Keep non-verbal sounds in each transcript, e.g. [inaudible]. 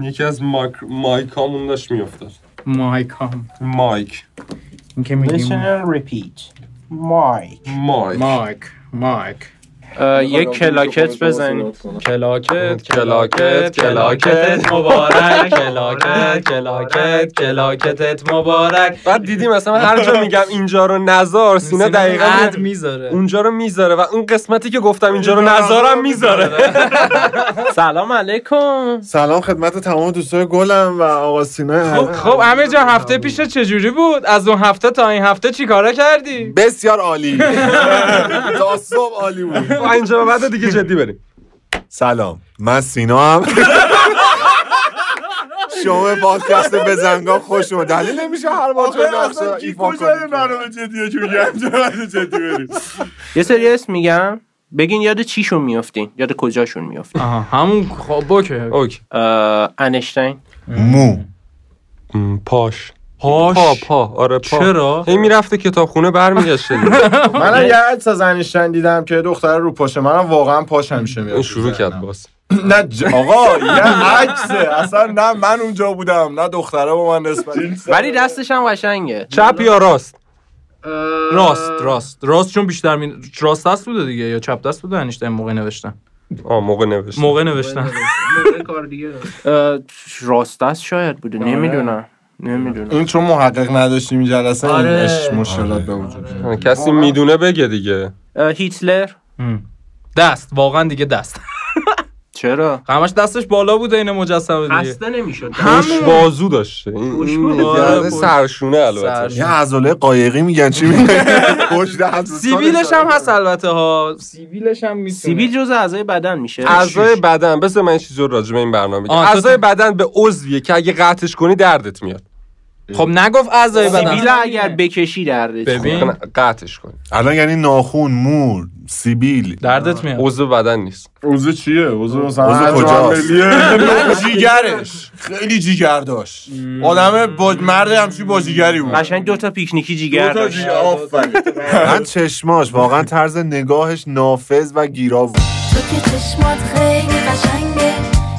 یکی از mic mic امون داشت میافتاد. مایک هم مایک. این که میگیم Listen and repeat. mic mic. mic. mic. یک کلاکت بزنید کلاکت کلاکت، کلاکت. مبارک. [laughs] کلاکت کلاکت کلاکتت مبارک. بعد دیدیم مثلا هر جا میگم اینجا رو نزار سینا دقیقا می‌ذاره. اونجا رو می‌ذاره و اون قسمتی که گفتم اینجا رو نزارم می‌ذاره. [laughs] سلام علیکم. سلام خدمت تمام دوستای گلم و آقا سینا. خب خب همه جا هفته پیش چجوری بود؟ از اون هفته تا این هفته چی کارا کردی؟ بسیار عالی. [laughs] تا صبح عالی بود. اینجا به بعد دیگه جدی بریم. سلام من سینا هم. شما به پادکست بزنگاه خوش اومد دلیل نمیشه هر بار چون نقشه ایفا کنید برنامه جدیه جدی بریم. یه سری اسم میگم. بگین یاد چیشون میافتین؟ یاد کجاشون میافتین؟ آها همون خب okay okay. انشتین. مو. پاش. پاش. پا پا. آره پا. چرا؟ هی می‌رفته کتابخونه برمیگشته [laughs] من یه عکس از انیشتین دیدم که دختر رو پاشه. منم واقعا پاش همیشه میاد شروع کرد باز. [laughs] نه آقا یه عکسه. اصلا نه من اونجا بودم نه دختره با من نسبت. ولی دستش هم قشنگه. چپ یا راست؟ راست راست. راست چون بیشتر می... راست دست بوده دیگه یا چپ دست بوده؟ انیشتین موقع نوشتن. آه موقع نوشت موقع نوشتن. [laughs] اه، راست دست شاید بوده. نمی‌دونم. نمی‌دونم. این چون محقق نداشتیم این جلسه آره. اینش مشکلات به وجود میاد. کسی می‌دونه بگه دیگه. هیتلر. دست. واقعا دیگه دست. چرا؟ همش دستش بالا بوده این مجسمه دیگه. خسته نمی‌شد. پشت بازو داشته. این آره، سرشونه البته. یه عضله قایقی میگن چی میگن؟ [laughs] سیبیلش هم هست البته ها. سیبیلش هم می‌تونه. سیبیل جز اعضای بدن میشه. اعضای بدن. بذار من چیزی رو راجع به این برنامه تو- اعضای بدن به عضویه که اگه قطعش کنی دردت میاد. خب نگفت اعضای سیبیل بدن. اگر بکشی دردت ببین. قطعش کنی الان یعنی ناخون مور سیبیل. دردت میاد. عضو بدن نیست. عضو چیه؟ عضو مثلا کجاست؟ [laughs] [laughs] جیگرش. خیلی جیگر داشت. آدم با مرد همچین با جیگری بود. قشنگ دو تا پیکنیکی جیگر دو تا داشت. [laughs] من چشماش واقعا طرز نگاهش نافذ و گیرا بود. تو که چشمات خیلی قشنگه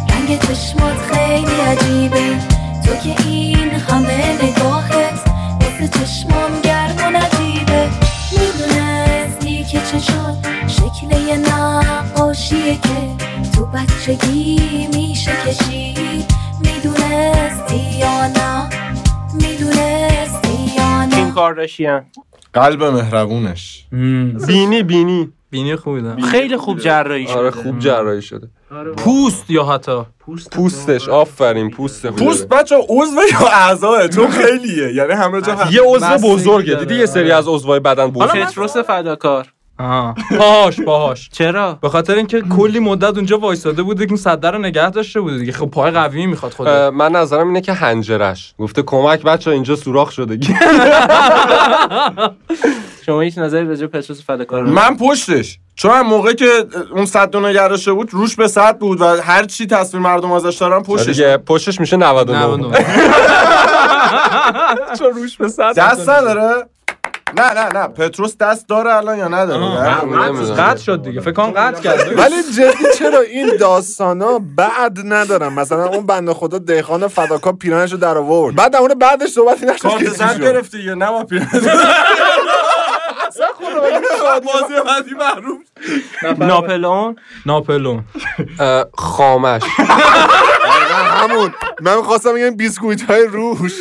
رنگ چشمات خیلی عجیبه. تو که این همه نگاهت واسه چشمام گرم و نجیبه. می‌دونستی که چشات شکل یه نقاشیه که تو بچگی میشه کشید. می‌دونستی یا نه؟ می‌دونستی یا نه؟ کارداشیان قلب مهربونش. بینی بینی. بینی خوبیده خیلی خوب جراحی شده. آره خوب جراحی شده. پوست یا حتی؟ پوستش آفرین پوست. پوست بچه عضو یا اعضاه چون خیلیه. یعنی همه جا یه عضو بزرگه. دیدی یه سری از عضوهای بدن بزرگ؟ پتروس فداکار. پاهاش [laughs] پاهاش چرا؟ به خاطر اینکه کلی مدت اونجا وایساده بوده که این صدر رو نگه داشته بوده دیگه. خب پای قوی می‌خواد خدا من نظرم اینه که هنجرش. گفته کمک بچه اینجا سوراخ شده. [laughs] [laughs] شما هیچ نظری راجع به پتروس فداکار من پشتش. چون هم موقع که اون صد دو نگرشه بود روش به صد بود و هر چی تصویر مردم ازش دارن پشتش دیگه پشتش میشه 99 [laughs] چون روش به صد دست نداره؟ نه نه نه. پتروس دست داره الان یا نداره. قطع شد دیگه. فکر کنم قطع کرد. [laughs] ولی جدی چرا این داستانا بعد ندارم مثلا اون بنده خدا دیخان فداکار پیرانش رو در آورد. بعد در مورد بعدش صحبتی نشد کارت زن. گرفتی یا نه با پیرانش بازی محروم ناپلئون؟ ناپلون اه، خامش. همون من خواستم بگم بیسکویت های روش.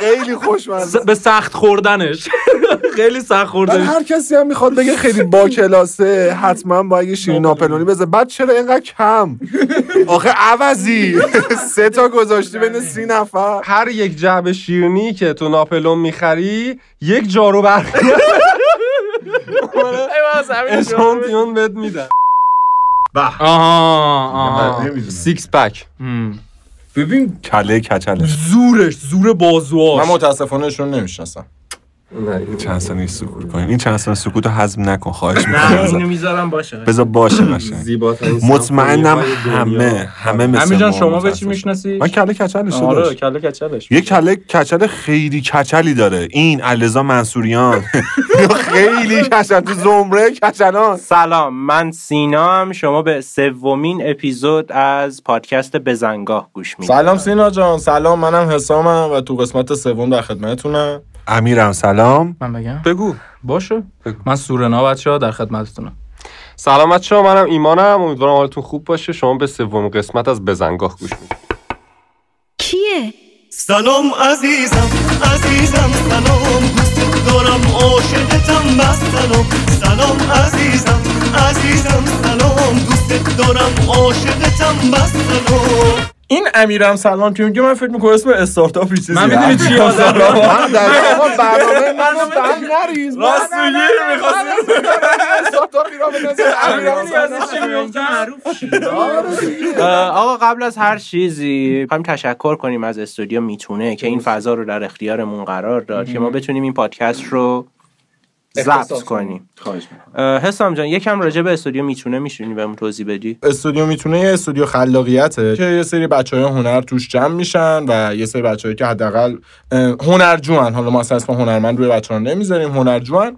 خیلی خوشمزه. به سخت خوردنش. [laughs] خیلی سخت خوردنش. هر کسی هم می‌خواد بگه خیلی با کلاسه حتما با یه شیرین ناپلونی بذار بعد چرا اینقدر کم؟ آخه عوضی. [laughs] سه تا گذاشتی بین سی نفر. هر یک جعبه شیرنی که تو ناپلون می‌خری یک جارو برقی اشانتیون بهت میدن. آها آها. سیکس پک. ببین کله کچله. زورش زور من بازوهاش متاسفانه نمی‌شناسم. نه این چند ثانیه سکوت کنین. این چند ثانیه سکوت رو هضم نکن خواهش نه می‌کنم اینو می‌ذارم باشه. بذار باشه زیباترین مطمئنم همه. همه مثل امیر جان ما شما به چی. می‌شناسی من کله کچلش آره داشت کله کچلش. یه کله کچل خیلی کچلی داره. این علیرضا منصوریان. [laughs] خیلی کچل. تو زمره کچلان. سلام من سینا هم شما به سومین اپیزود از پادکست بزنگاه گوش می‌دید. سلام سینا جان. سلام منم حسامم و تو قسمت سوم در خدمتتونم. امیرم سلام. من بگم؟ بگو. باشه. بگو. من سورنا بچه ها در خدمتتونم. سلامت شما منم ایمانم. امیدوارم حالتون خوب باشه. شما به سوم قسمت از بزنگاه گوش می‌دید. کیه؟ سلام عزیزم عزیزم سلام. دارم عاشقتم بس سلام. سلام عزیزم عزیزم سلام. دوست دارم عاشقتم بس سلام. این امیرم سلام که میگه من فکر می‌کنم اسم استارتاپی چیزی من می‌دونی چی یادم من در آقا برنامه منو هم نریز. راست میگی می‌خواستی- اه، آقا قبل از هر چیزی می‌خوایم تشکر کنیم از استودیو می‌تونه که این فضا رو در اختیارمون قرار داد که ما بتونیم این پادکست رو ضبط کنیم حسام جان یکم راجع به استودیو می‌تونه میشونی بهمون توضیح بدی؟ استودیو می‌تونه یه استودیو خلاقیته که یه سری بچه های هنر توش جمع میشن و یه سری بچه که حداقل هنرجوان. حالا ما اصلا اسم هنرمند روی بچه ها نمی‌ذاریم هنرجوان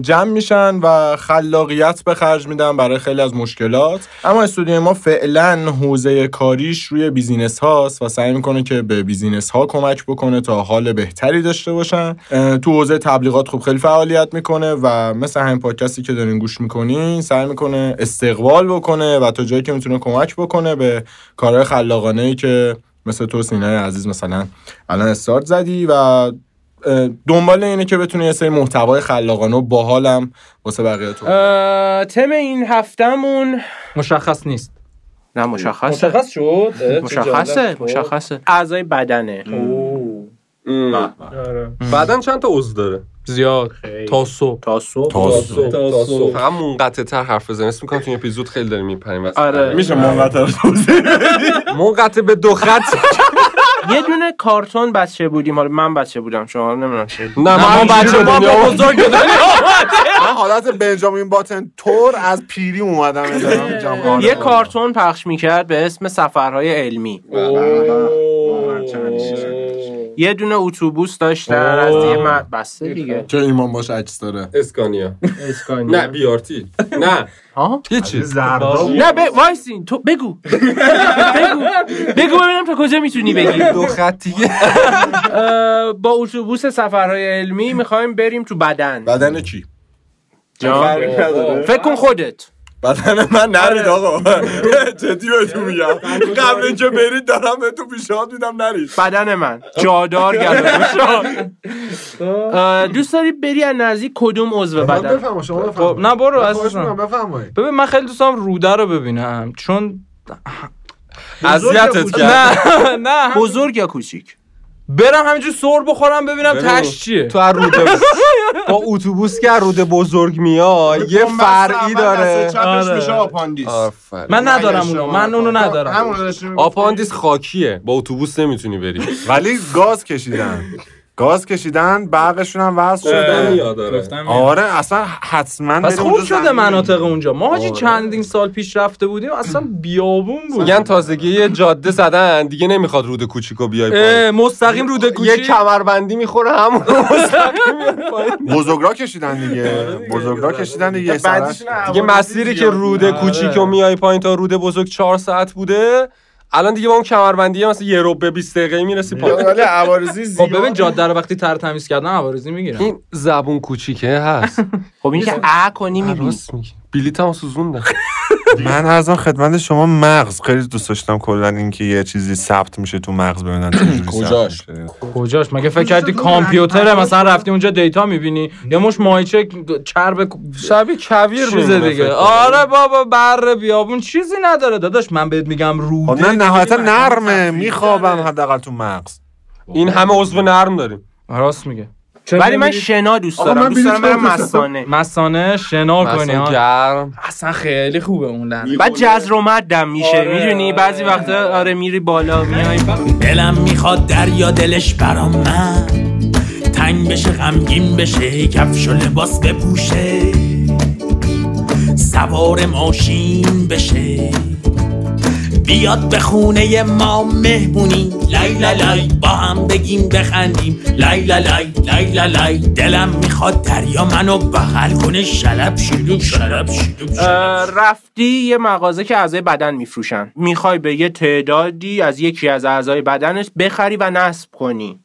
جمع میشن و خلاقیت به خرج میدن برای خیلی از مشکلات. اما استودیو ما فعلا حوزه کاریش روی بیزینس هاست و سعی می‌کنه که به بیزینس ها کمک بکنه تا حال بهتری داشته باشن. تو حوزه تبلیغات خوب خیلی فعالیت می‌کنه. و مثل همین پادکستی که دارین گوش می‌کنین سعی می‌کنه استقبال بکنه و تا جایی که می‌تونه کمک بکنه به کارهای خلاقانه ای که مثل تو سینای عزیز مثلا الان استارت زدی و دنبال اینه که بتونه یه سری محتوای خلاقانه و باحالم واسه بقیه تو تم این هفتمون مشخص نیست. نه مشخصه. شد؟ مشخصه مشخصه. اعضای بدنه. بعدا چند تا عضو داره؟ زیاد. تا صبح. تا صبح. تا صبح. فقط منقطع تر حرف بزنیم. اسم می‌کنم تو این اپیزود خیلی داریم میپریم آره. میشه منقطع رو توضیح منقطع به دو خط. [laughs] یه دونه کارتون بچه بودیم. حالا من بچه بودم. شما نمی‌دونم چه. نه ما بچه با بزرگ [laughs] من حالت بنجامین باتن تور از پیری اومدم. [laughs] یه کارتون پخش می‌کرد به اسم سفرهای علمی. یه دونه اتوبوس داشتن از یه بسته دیگه. که ایمان باش عکس داره؟ اسکانیا. نه بیارتی نه. ها؟ یه چیز. نه ب... وایسین تو بگو. بگو. بگو ببینم تا کجا می‌تونی بگی. دو خطیه با اتوبوس سفرهای علمی می‌خوایم بریم تو بدن. بدن جان. فکر کن خودت. بدن من نرید آقا. [laughs] جدی بهتون میگم. قبل اینکه برید دارم بهتون پیشنهاد میدم نرید. بدن من. جادار گردن [laughs] دوست داری بری از نزدیک کدوم عضو بدن؟ بفهم شما خب، بفهم نه برو بفرمایید. ببین من خیلی دوست دارم روده رو ببینم چون اذیتت کرد نه نه. بزرگ یا کوچیک؟ برم همینجور سر بخورم ببینم ببین. تش چیه. تو از روده [laughs] با اتوبوس که از روده بزرگ میای یه فرعی داره. آره. میشه آپاندیس. من ندارم اونو من اونو ندارم. آپاندیس خاکیه. با اتوبوس نمی‌تونی بری. [laughs] ولی گاز کشیدن. گاز کشیدن برقشون هم وصل شده. آره اصلا حتما پس خوب شده مناطق اونجا. ما حاجی آره. چندین سال پیش رفته بودیم اصلا بیابون بود. میگن تازگی یه جاده زدن دیگه نمی‌خواد رود کوچیکو بیای پایین. مستقیم روده یه کوچیک. کمربندی می‌خوره همون [laughs] مستقیم. بزرگرا کشیدن دیگه. بزرگرا کشیدن دیگه. دیگه مسیری که روده کوچیکو میای پایین تا روده بزرگ چهار ساعت بوده الان دیگه با اون کمربندی مثلا یه رو به 20 دقیقه می‌رسی پایین. ولی عوارضی خب زیاد ببین جاده رو وقتی تر تمیز کردن عوارضی می‌گیرن. این زبون کوچیکه هست. خب این که ا کنی می‌بینی. بلیطمو سوزوندم. من ارزم خدمت شما مغز. خیلی دوست داشتم کلا اینکه یه چیزی ثبت میشه تو مغز ببینن کجاش؟ کجاش؟ مگه فکر کردی کامپیوتره؟ مثلا رفتی اونجا دیتا می‌بینی؟ یا مش مایچه چرب شبیه کویر چیز دیگه. آره بابا بره بیابون چیزی نداره. داداش من بهت میگم خب روده نه نهایتا نرمه. میخوابم حداقل تو مغز. این همه عضو نرم داریم. راست میگه. ولی من شنا دوست دارم من دوست دارم برم. مسانه. مسانه شنا کنی گرم. اصلا خیلی خوبه اون بعد جزر و مدم میشه آره، می‌دونی. بعضی وقتا آره میری بالا میای دلم می‌خواد دریا دلش برام من. تنگ بشه غمگین بشه کفش و لباس بپوشه. سوار ماشین بشه. بیاد به خونه ما مهمونی. لای لای لای با هم بگیم بخندیم. لای لای لای لای لای لای دلم می‌خواد دریا منو بغل کنه. شلب شلوب شلب شلوب رفتی یه مغازه که اعضای بدن میفروشن. می‌خوای به یه تعدادی از یکی از اعضای بدنت بخری و نصب کنی.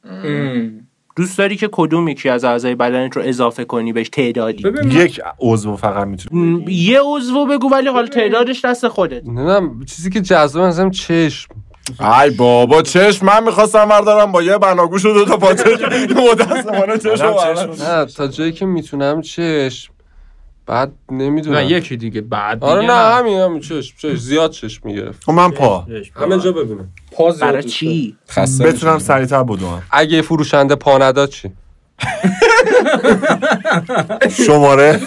دوست داری که کدوم یکی از اعضای بدنت رو اضافه کنی بهش تعدادی؟ یک عضو فقط می‌تونی یه عضو بگو ولی حالا تعدادش دست خودت. نمی‌دونم چیزی که جذاب مثلا چشم. ای بابا چشم من می‌خواستم بردارم با یه بناگوش و دو تا پاچه [laughs] متاسفانه چشم. نه تا جایی که می‌تونم چشم. بعد نمی‌دونم. نه یکی دیگه بعد آره دیگه نه. همین همین چشم چشم زیاد چشم می‌گرفت. خب من پا. همه جا ببینم. برای چی؟ خسته بتونم سریعتر بدوم اگه فروشنده پا نداد چی؟ شماره.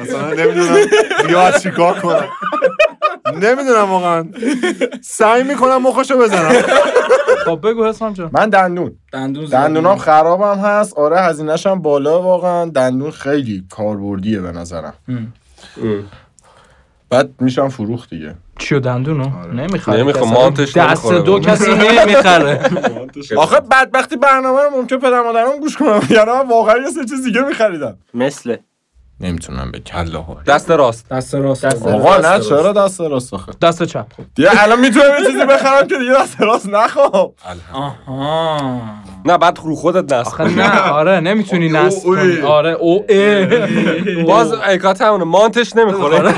مثلا نمی‌دونم. یا چیکار کنم. نمی‌دونم واقعا. سعی می‌کنم مخشو بزنم. خب بگو حسام جان. من دندون. دندون دندونام خرابم هست. آره هزینه‌ش هم بالا واقعا. دندون خیلی کاربردیه به نظرم. بعد میشم فروخت دیگه. چیو دندونو نمی‌خره. نمی‌خوام، کسی. مانتش دست. دو کسی نمی‌خره. [laughs] آخه بدبختی برنامه رو ممکن پدر مادرم گوش کنم. یعنی من واقعا یه سه چیز دیگه میخریدم. مثل نمی‌تونم به کله ها دست راست. دست راست. آقا نه چرا دست راست آخه؟ دست چپ. دیگه الان می‌تونم یه چیزی بخرم که دیگه دست راست نخوام. آها. نه بعد رو خودت نست آخه نه آره نمی‌تونی نصب. کنی. آره او اه. [laughs] باز ایکات همونه مانتش نمی‌خوره.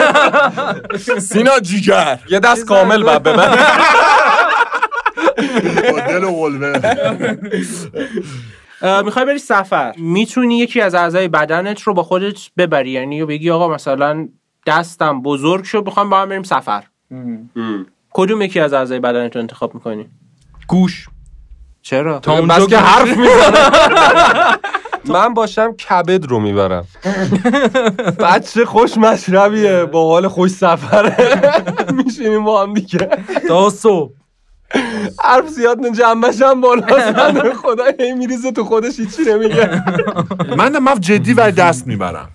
[laughs] سینا جیگر. یه دست کامل بعد ببر [laughs] با دل و قلبه می‌خوای بری سفر. می‌تونی یکی از اعضای بدنت رو با خودت ببری. یعنی بگی آقا مثلا دستم بزرگ شد می‌خوام با هم بریم سفر. کدوم یکی از اعضای بدنت رو انتخاب می‌کنی؟ گوش. چرا؟ تا اونجا که حرف می‌زنه. [laughs] من باشم کبد رو می‌برم. بچه خوش مشربیه. [laughs] با حال خوش سفره. [laughs] میشینیم با هم دیگه. تا صبح. حرف زیاد نه جنبش هم بالاست بنده [laughs] خدا هی میریزه تو خودش هیچی نمیگه. من من جدی ولی دست می‌برم.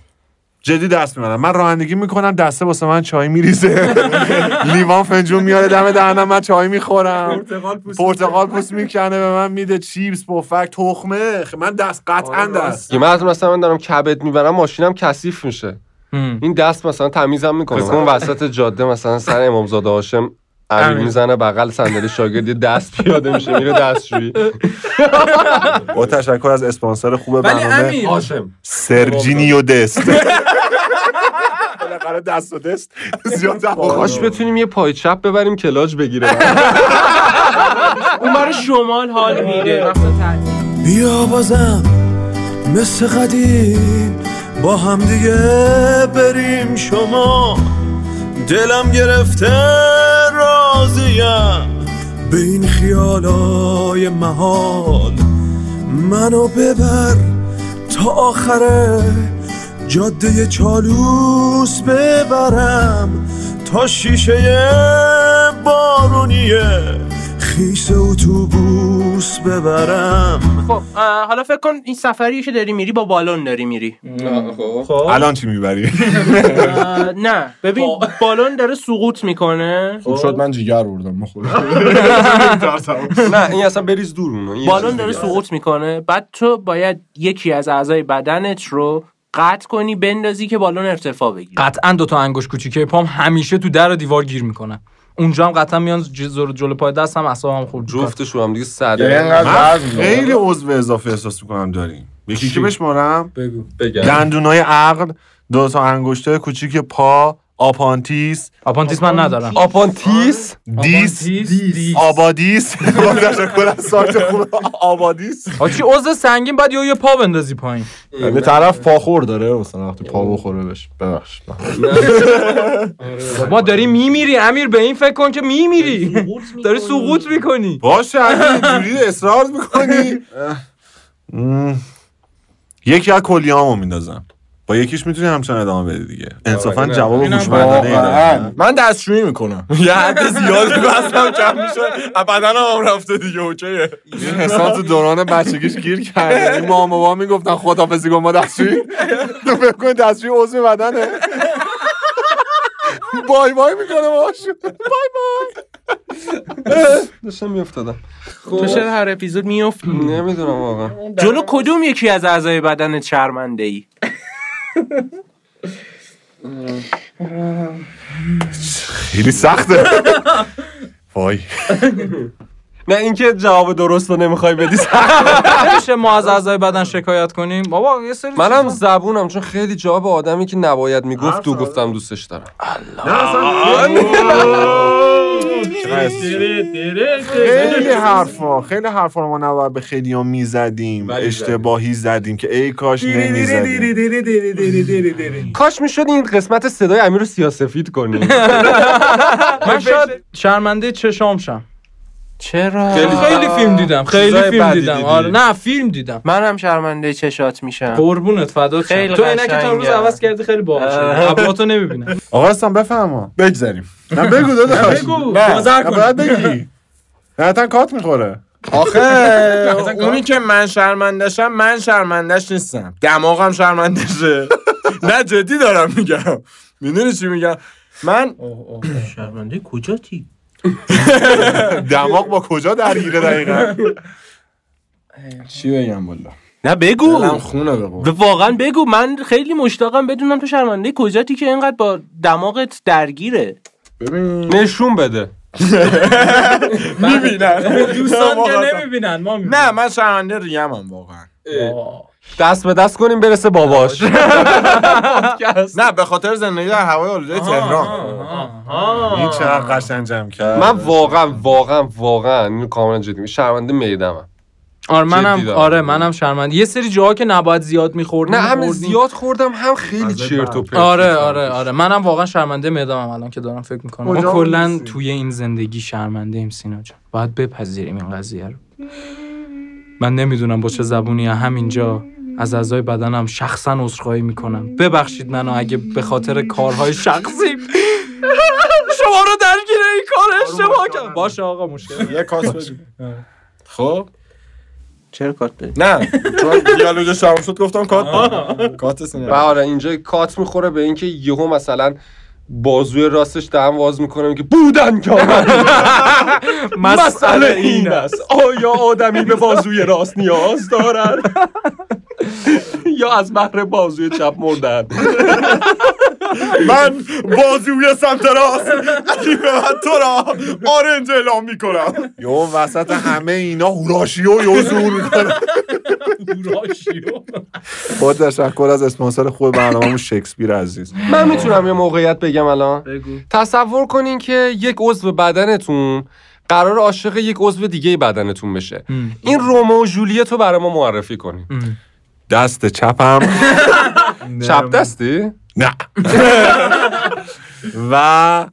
جدی دست می‌برم. من رانندگی می‌کنم دسته واسه من چای میریزه. [laughs] لیوان فنجون میاره دم دهنم من چای می‌خورم. پرتقال پوست می‌کنه. به من میده چیپس پفک تخمه. من دست قطعا دست. من از مثلا من دارم کبد می‌برم ماشینم کثیف میشه. این دست مثلا تمیزم می‌کنه. اون وسط جاده مثلا سر امامزاده هاشم امیر می‌زنه بغل صندلی شاگرد دست پیاده میشه میره دستشویی. [laughs] با تشکر از اسپانسر خوب برنامه هاشم سرجینیو دست. [laughs] بالاخره دست و دست زیاد کاش بتونیم یه پای چپ ببریم کلاج بگیره. اون برای شمال حال میده. بیا بازم مثل قدیم با هم دیگه بریم. شما دلم گرفته. راضیم به این خیالای محال منو ببر تا آخره جاده چالوس ببرم تا شیشه بارونیه. خیس اتوبوس ببرم. خب حالا فکر کن این سفری که داری میری با بالون داری میری. خب. الان چی می‌بری؟ نه. ببین بالون داره سقوط می‌کنه. خوب شد من جیگر بردم من خودم. [laughs] نه این اصلا بریز دور اونو بالون داره. سقوط می‌کنه. بعد تو باید یکی از اعضای بدنت رو قطع کنی بندازی که بالون ارتفاع بگیره. قطعا دوتا انگوش کوچیکه پام همیشه تو در و دیوار گیر می‌کنن اونجا هم قطعا میان ج- زور جلو پای دستم اعصابم خورد جفتش رو هم دیگه یعنی وزن داره. خیلی عضو اضافه احساس می‌کنم داریم. یکی که بشمارم؟ بگو. بگم دندونای عقل دو تا انگشتای کوچیک پا آپانتیس. آپانتیس من ندارم. آپانتیس. دیس. دیس. آبادیس. [laughs] با تشکر از سایت خوب آبادیس. آ چی عضو سنگین بعد یه یه پا بندازی پایین. یه طرف پاخور داره مثلا وقتی پا بخوره بهش. ببخشید [laughs] ما داری میمیری امیر به این فکر کن که میمیری. داری سقوط [laughs] می‌کنی. باشه اینجوری اصرار می‌کنی. یکی از کلیامو میندازم. با یکیش می‌تونی همچنان ادامه بدی دیگه. انصافا آره، جواب اینم هوشمندانه. من دستشویی می‌کنم. [laughs] یه حد زیادی بستم کم میشه بدنم هم رفته دیگه اوکیه این حساب تو دوران بچگیش گیر کرده این مامان بابا می‌گفتن خدافظی کن ما دستشویی. تو فکر کن دستشویی عضو بدنه. بای بای می‌کنه باشون بای بای. داشتم میافتادم. تو چرا هر اپیزود میفتی نمی‌دونم واقعا. جلو کدوم یکی از اعضای بدنت شرمنده ای خیلی سخته. [laughs] [laughs] وای. [laughs] نه اینکه جواب درست رو نمی‌خوای بدی. [laughs] نمیشه ما از اعضای بدن شکایت کنیم؟ بابا یه سری منم زبونم چون خیلی جواب آدمی که نباید می‌گفت تو گفتم دوستش دارم. [laughs] خیلی حرفا خیلی حرفا رو ما نباید به خیلی ها می‌زدیم اشتباهی زدیم که ای کاش نمی‌زدیم. کاش می‌شد این قسمت صدای امیر رو سیاسفید کنی [laughs] من شاید شرمنده چشامشم چرا؟ خیلی- خیلی فیلم دیدم خیلی فیلم دیدم. دیدی. آره. نه فیلم دیدم. من هم شرمنده چشات میشم. قربونت فدات شم. خیلی تو اینه که تا روز. عوض کردی خیلی باحال شد ابراتو نمی‌بینم. آقا هستم بفهمم بگذاریم. نه بگو داداش. بگو. کن. باید بگی. نه تا کات می‌خوره. آخه [laughs] اونی که من شرمندشم من شرمندش نیستم. دماغم شرمندشه نه جدی دارم میگم. می‌دونی چی میگم؟ من شرمنده کجاتی [laughs] دماغ با کجا درگیره دقیقا؟ چی بگم والا نه بگو. خونه بگو واقعا بگو. من خیلی مشتاقم بدونم تو شرمنده کجاتی که اینقدر با دماغت درگیره. ببین. نشون بده. می‌بینن. دوستان که نمی‌بینن ما نه من شرمنده ریمم واقعا. دست به دست کنیم برسه باباش. [laughs] نه به خاطر زندگی در هوای آلوده تهران. این چقدر قشنگ جمع کرد. من واقعا واقعا واقعا اینو کاملا جدی میگم شرمنده میدمم. آره منم. آره منم شرمنده. یه سری جاها که نباید زیاد میخوردیم نه هم زیاد خوردم هم خیلی چرت و پرت آره. آره آره. منم واقعا شرمنده میدمم الان که دارم فکر می‌کنم. ما کلا؟ توی این زندگی شرمنده ایم سینا جان. باید بپذیریم این قضیه رو. من نمی‌دونم با چه زبونی همینجا از اعضای بدنم شخصا عذرخواهی می‌کنم. ببخشید منو اگه به خاطر کارهای شخصی [laughs] شما رو درگیر این کار اشتباه کردم. باشه آقا مشکل یه کاس بدیم. خب؟ چرا کات دادی نه چون دیالوگش تموم شد گفتم کات. کات سینه آره اینجا کات می‌خوره به اینکه یهو مثلا بازوی راستش دهن واز می‌کنه که بودن که. [laughs] مسئله این است. آیا آدمی به بازوی راست نیاز دارد؟ [laughs] یا از بحر بازوی چپ مردن؟ من بازوی سمت راست. اگه به من تو را آرنج اعلام می‌کنم. یو وسط همه اینا هوراشیو یو زور می‌کنه. با تشکر از اسپانسر خوب برنامه شکسپیر عزیز. من می‌تونم یه موقعیت بگم الان. تصور کنین که یک عضو بدنتون قرار عاشق یک عضو دیگه بدنتون بشه. این رومو و جولیت رو برای ما معرفی کنین. دست چپم. چپ دستی؟ نه [laughs] و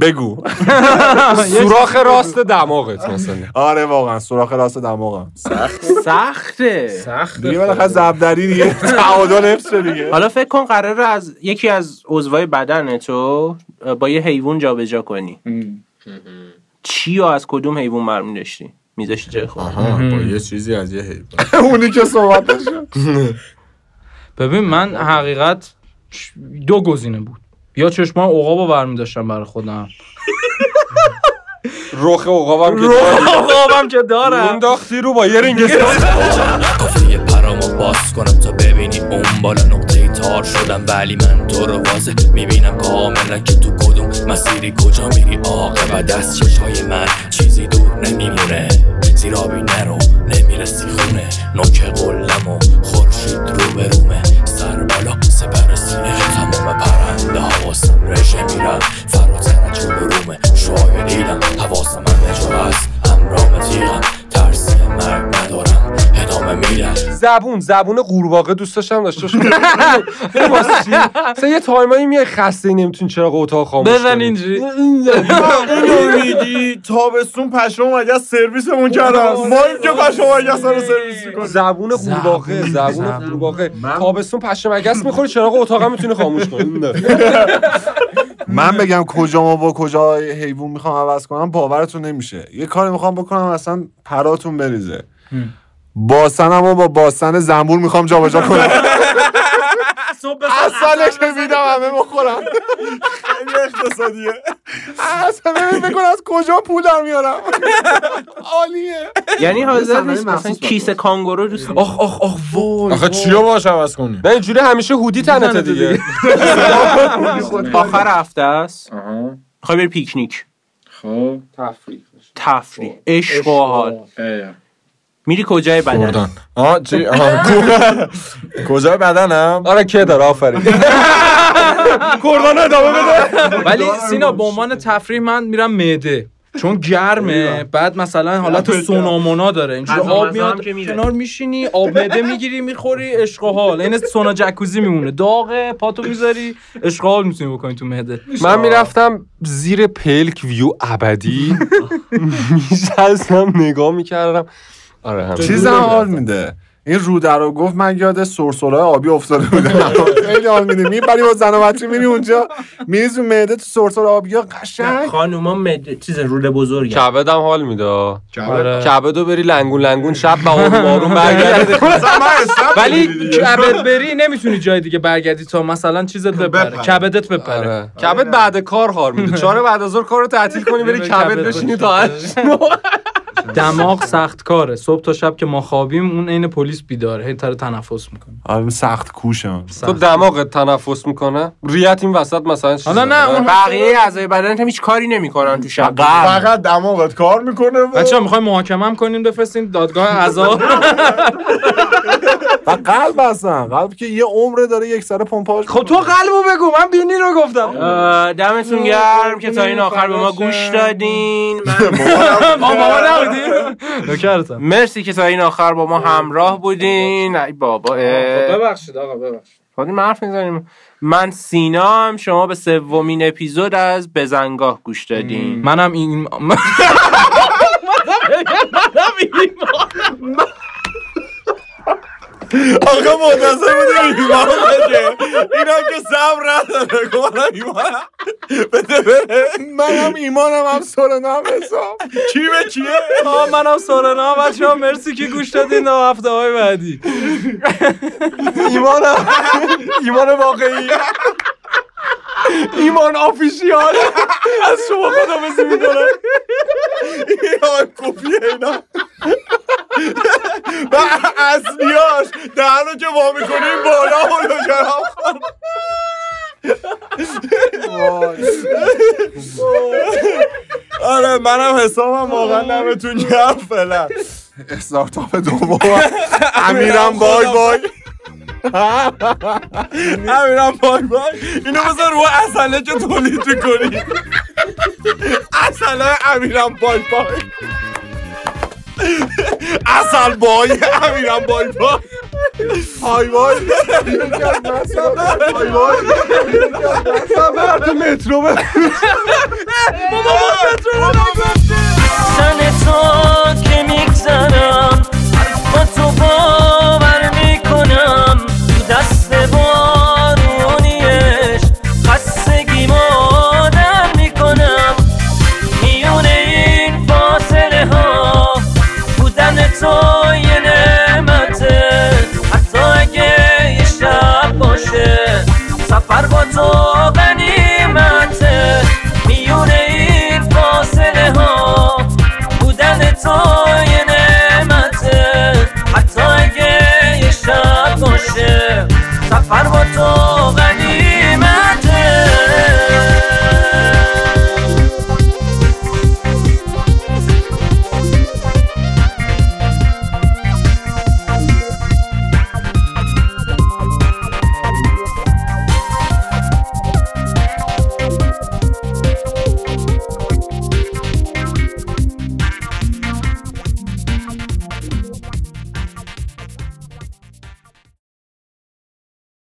بگو. [laughs] سوراخ راست دماغت [laughs] مثلا. آره واقعا سوراخ راست دماغم. سخته. دیگه بالاخره زبدری دیگه. تعادل حفظ دیگه. حالا فکر کن قراره از یکی از عضوای بدن تو با یه حیوان جابجا کنی. چی و از کدوم حیوان برمی داشتی میذاشتی جای خود آها با یه چیزی از یه حیوان. اونی که صحبت شد ببین من حقیقت دو گزینه بود. یا چشمان عقاب رو برمی داشتم برای خودم. رخ عقابم که عقابم که دارم انداختی رو با یه رنگ [laughs] کافیه پرامو باز کنم تا ببینی اون بالا نقطه تار شدم ولی من تو رو واضح می‌بینم کاملا که تو کدوم مسیری کجا میری. عاقبت از چشای من چیزی دور نمیمونه. زیرا بی نرو نمی‌رسی خونه. نوک قلم و خورشید زبون زبون قورباغه دوست داشتم داشته؟ مثلا یه تایمایی میای خسته نمی‌تونی چراغ اتاق خاموش بزن. اینجوری. اینو میدی تابستون پشم مگس سرویسمون کردن ما این که پشم مگس رو سرویس می‌کنیم. زبون قورباغه زبون. قورباغه. تابستون پشه مگس می‌خوری چراغ اتاقم می‌تونی خاموش کنی. من بگم کجا ما با کجا حیوان می‌خوام عوض کنم باورتون نمیشه. یه کاری می‌خوام بکنم اصلا پراتون بریزه. باسنم و با باسن زنبور می‌خوام جابجا [laughs] کنم. اصلش میدم همه بخورم خیلی اقتصادیه. اصلا از کجا پول در میارم؟ عالیه. یعنی حاضر نیست؟ مثلا کیسه کانگورو دوست آخ آخ آخ وای آخه چیو باش عوض کنی؟ نه اینجوری همیشه هودی تنته دیگه. [laughs] آخر هفته است. می‌خوای بری پیکنیک؟ خب. تفریح. عشق و حال. میری کجای بدن کردان آه چی؟ [laughs] بدنم؟ آره که داره؟ آفرین. [laughs] کردان ادامه بده. ولی سینا به عنوان تفریح من میرم معده. چون گرمه. بعد مثلا حالت سونامونا داره. اینجوری آب میاد. کنار میشینی آب مده می‌گیری می‌خوری عشق و حال. این سونا جکوزی میمونه. داغه پاتو می‌ذاری عشق و حال می‌تونی بکنی تو معده. من می‌رفتم زیر پلک ویو ابدی. [laughs] میشستم نگاه می‌کردم. آره هم چیزم حال میده. این روده رو گفت من یاد سرسرای آبی افتاده بودم. [laughs] خیلی حال میده. می‌بری با زن و بچه میری اونجا. میریز اون معده تو سرسرای آبی. ها قشنگ. خانوما مد... چیز روده بزرگه کبدم حال میده. آره. کبدو بری لنگون لنگون شب به آروم آروم [laughs] برگردی. [laughs] ولی کبد بری نمی‌تونی جای دیگه برگردی تا مثلا چیزت بپره. کبدت بپره. آره. کبد بعد کار حال میده. چهار بعد از ظهر کارو تعطیل کنی بری کبد بشینی تا دماغ سخت کاره. صبح تا شب که ما خوابیم اون عین پلیس بیداره هی تره تنفس می‌کنه. آره سخت کوشم تو دماغت تنفس می‌کنه؟ ریت این وسط مثلا. حالا نه اون بقیه اعضای بدنت هم هیچ کاری نمی‌کنن تو شب. فقط دماغت کار می‌کنه ها می‌خوایم محاکمه هم کنیم بفرستیم دادگاه عزا. [laughs] و قلب هستن. قلب که یه عمره داره یک سر پمپاژ خب تو قلبو بگو من بینی رو گفتم. دمتون گرم که تا این آخر به ما گوش دادین. من بابا نبودی [laughs] نوکرتم. مرسی که تا این آخر با ما همراه بودین. ای بابا اه. ببخشید آقا ببخشید. خودیم حرف می‌زنیم. من سینا هم شما به سومین اپیزود از بزنگاه گوش دادین. [laughs] [laughs] منم این آقا منتظر بگه اینا که صبر نداره. گفتم ایمان. بده بره. منم ایمانم هم سرنا هم حساب. کی به کیه؟ آه منم سورنا بچه ها مرسی که گوش دادین تا هفته های بعدی. ایمان ایمان واقعی. ایمان آفیشیال. از شما خدا بزی می‌کنم ایمان کپیه اینا. و اصلیاش دهنو که وا می‌کنیم بالا اونو جرام آره منم حسابم واقعا نمتون گرم فعلا. استارتاپ دوم. امیرم بای بای امیرم بای بای. اینو بذار رو اصله که تولید می‌کنی. اصله امیرم بای بای. اصل بای امیرم بای بای. های وای های وای مترو بابا مترو رو نگفته سن تو که میگذرم.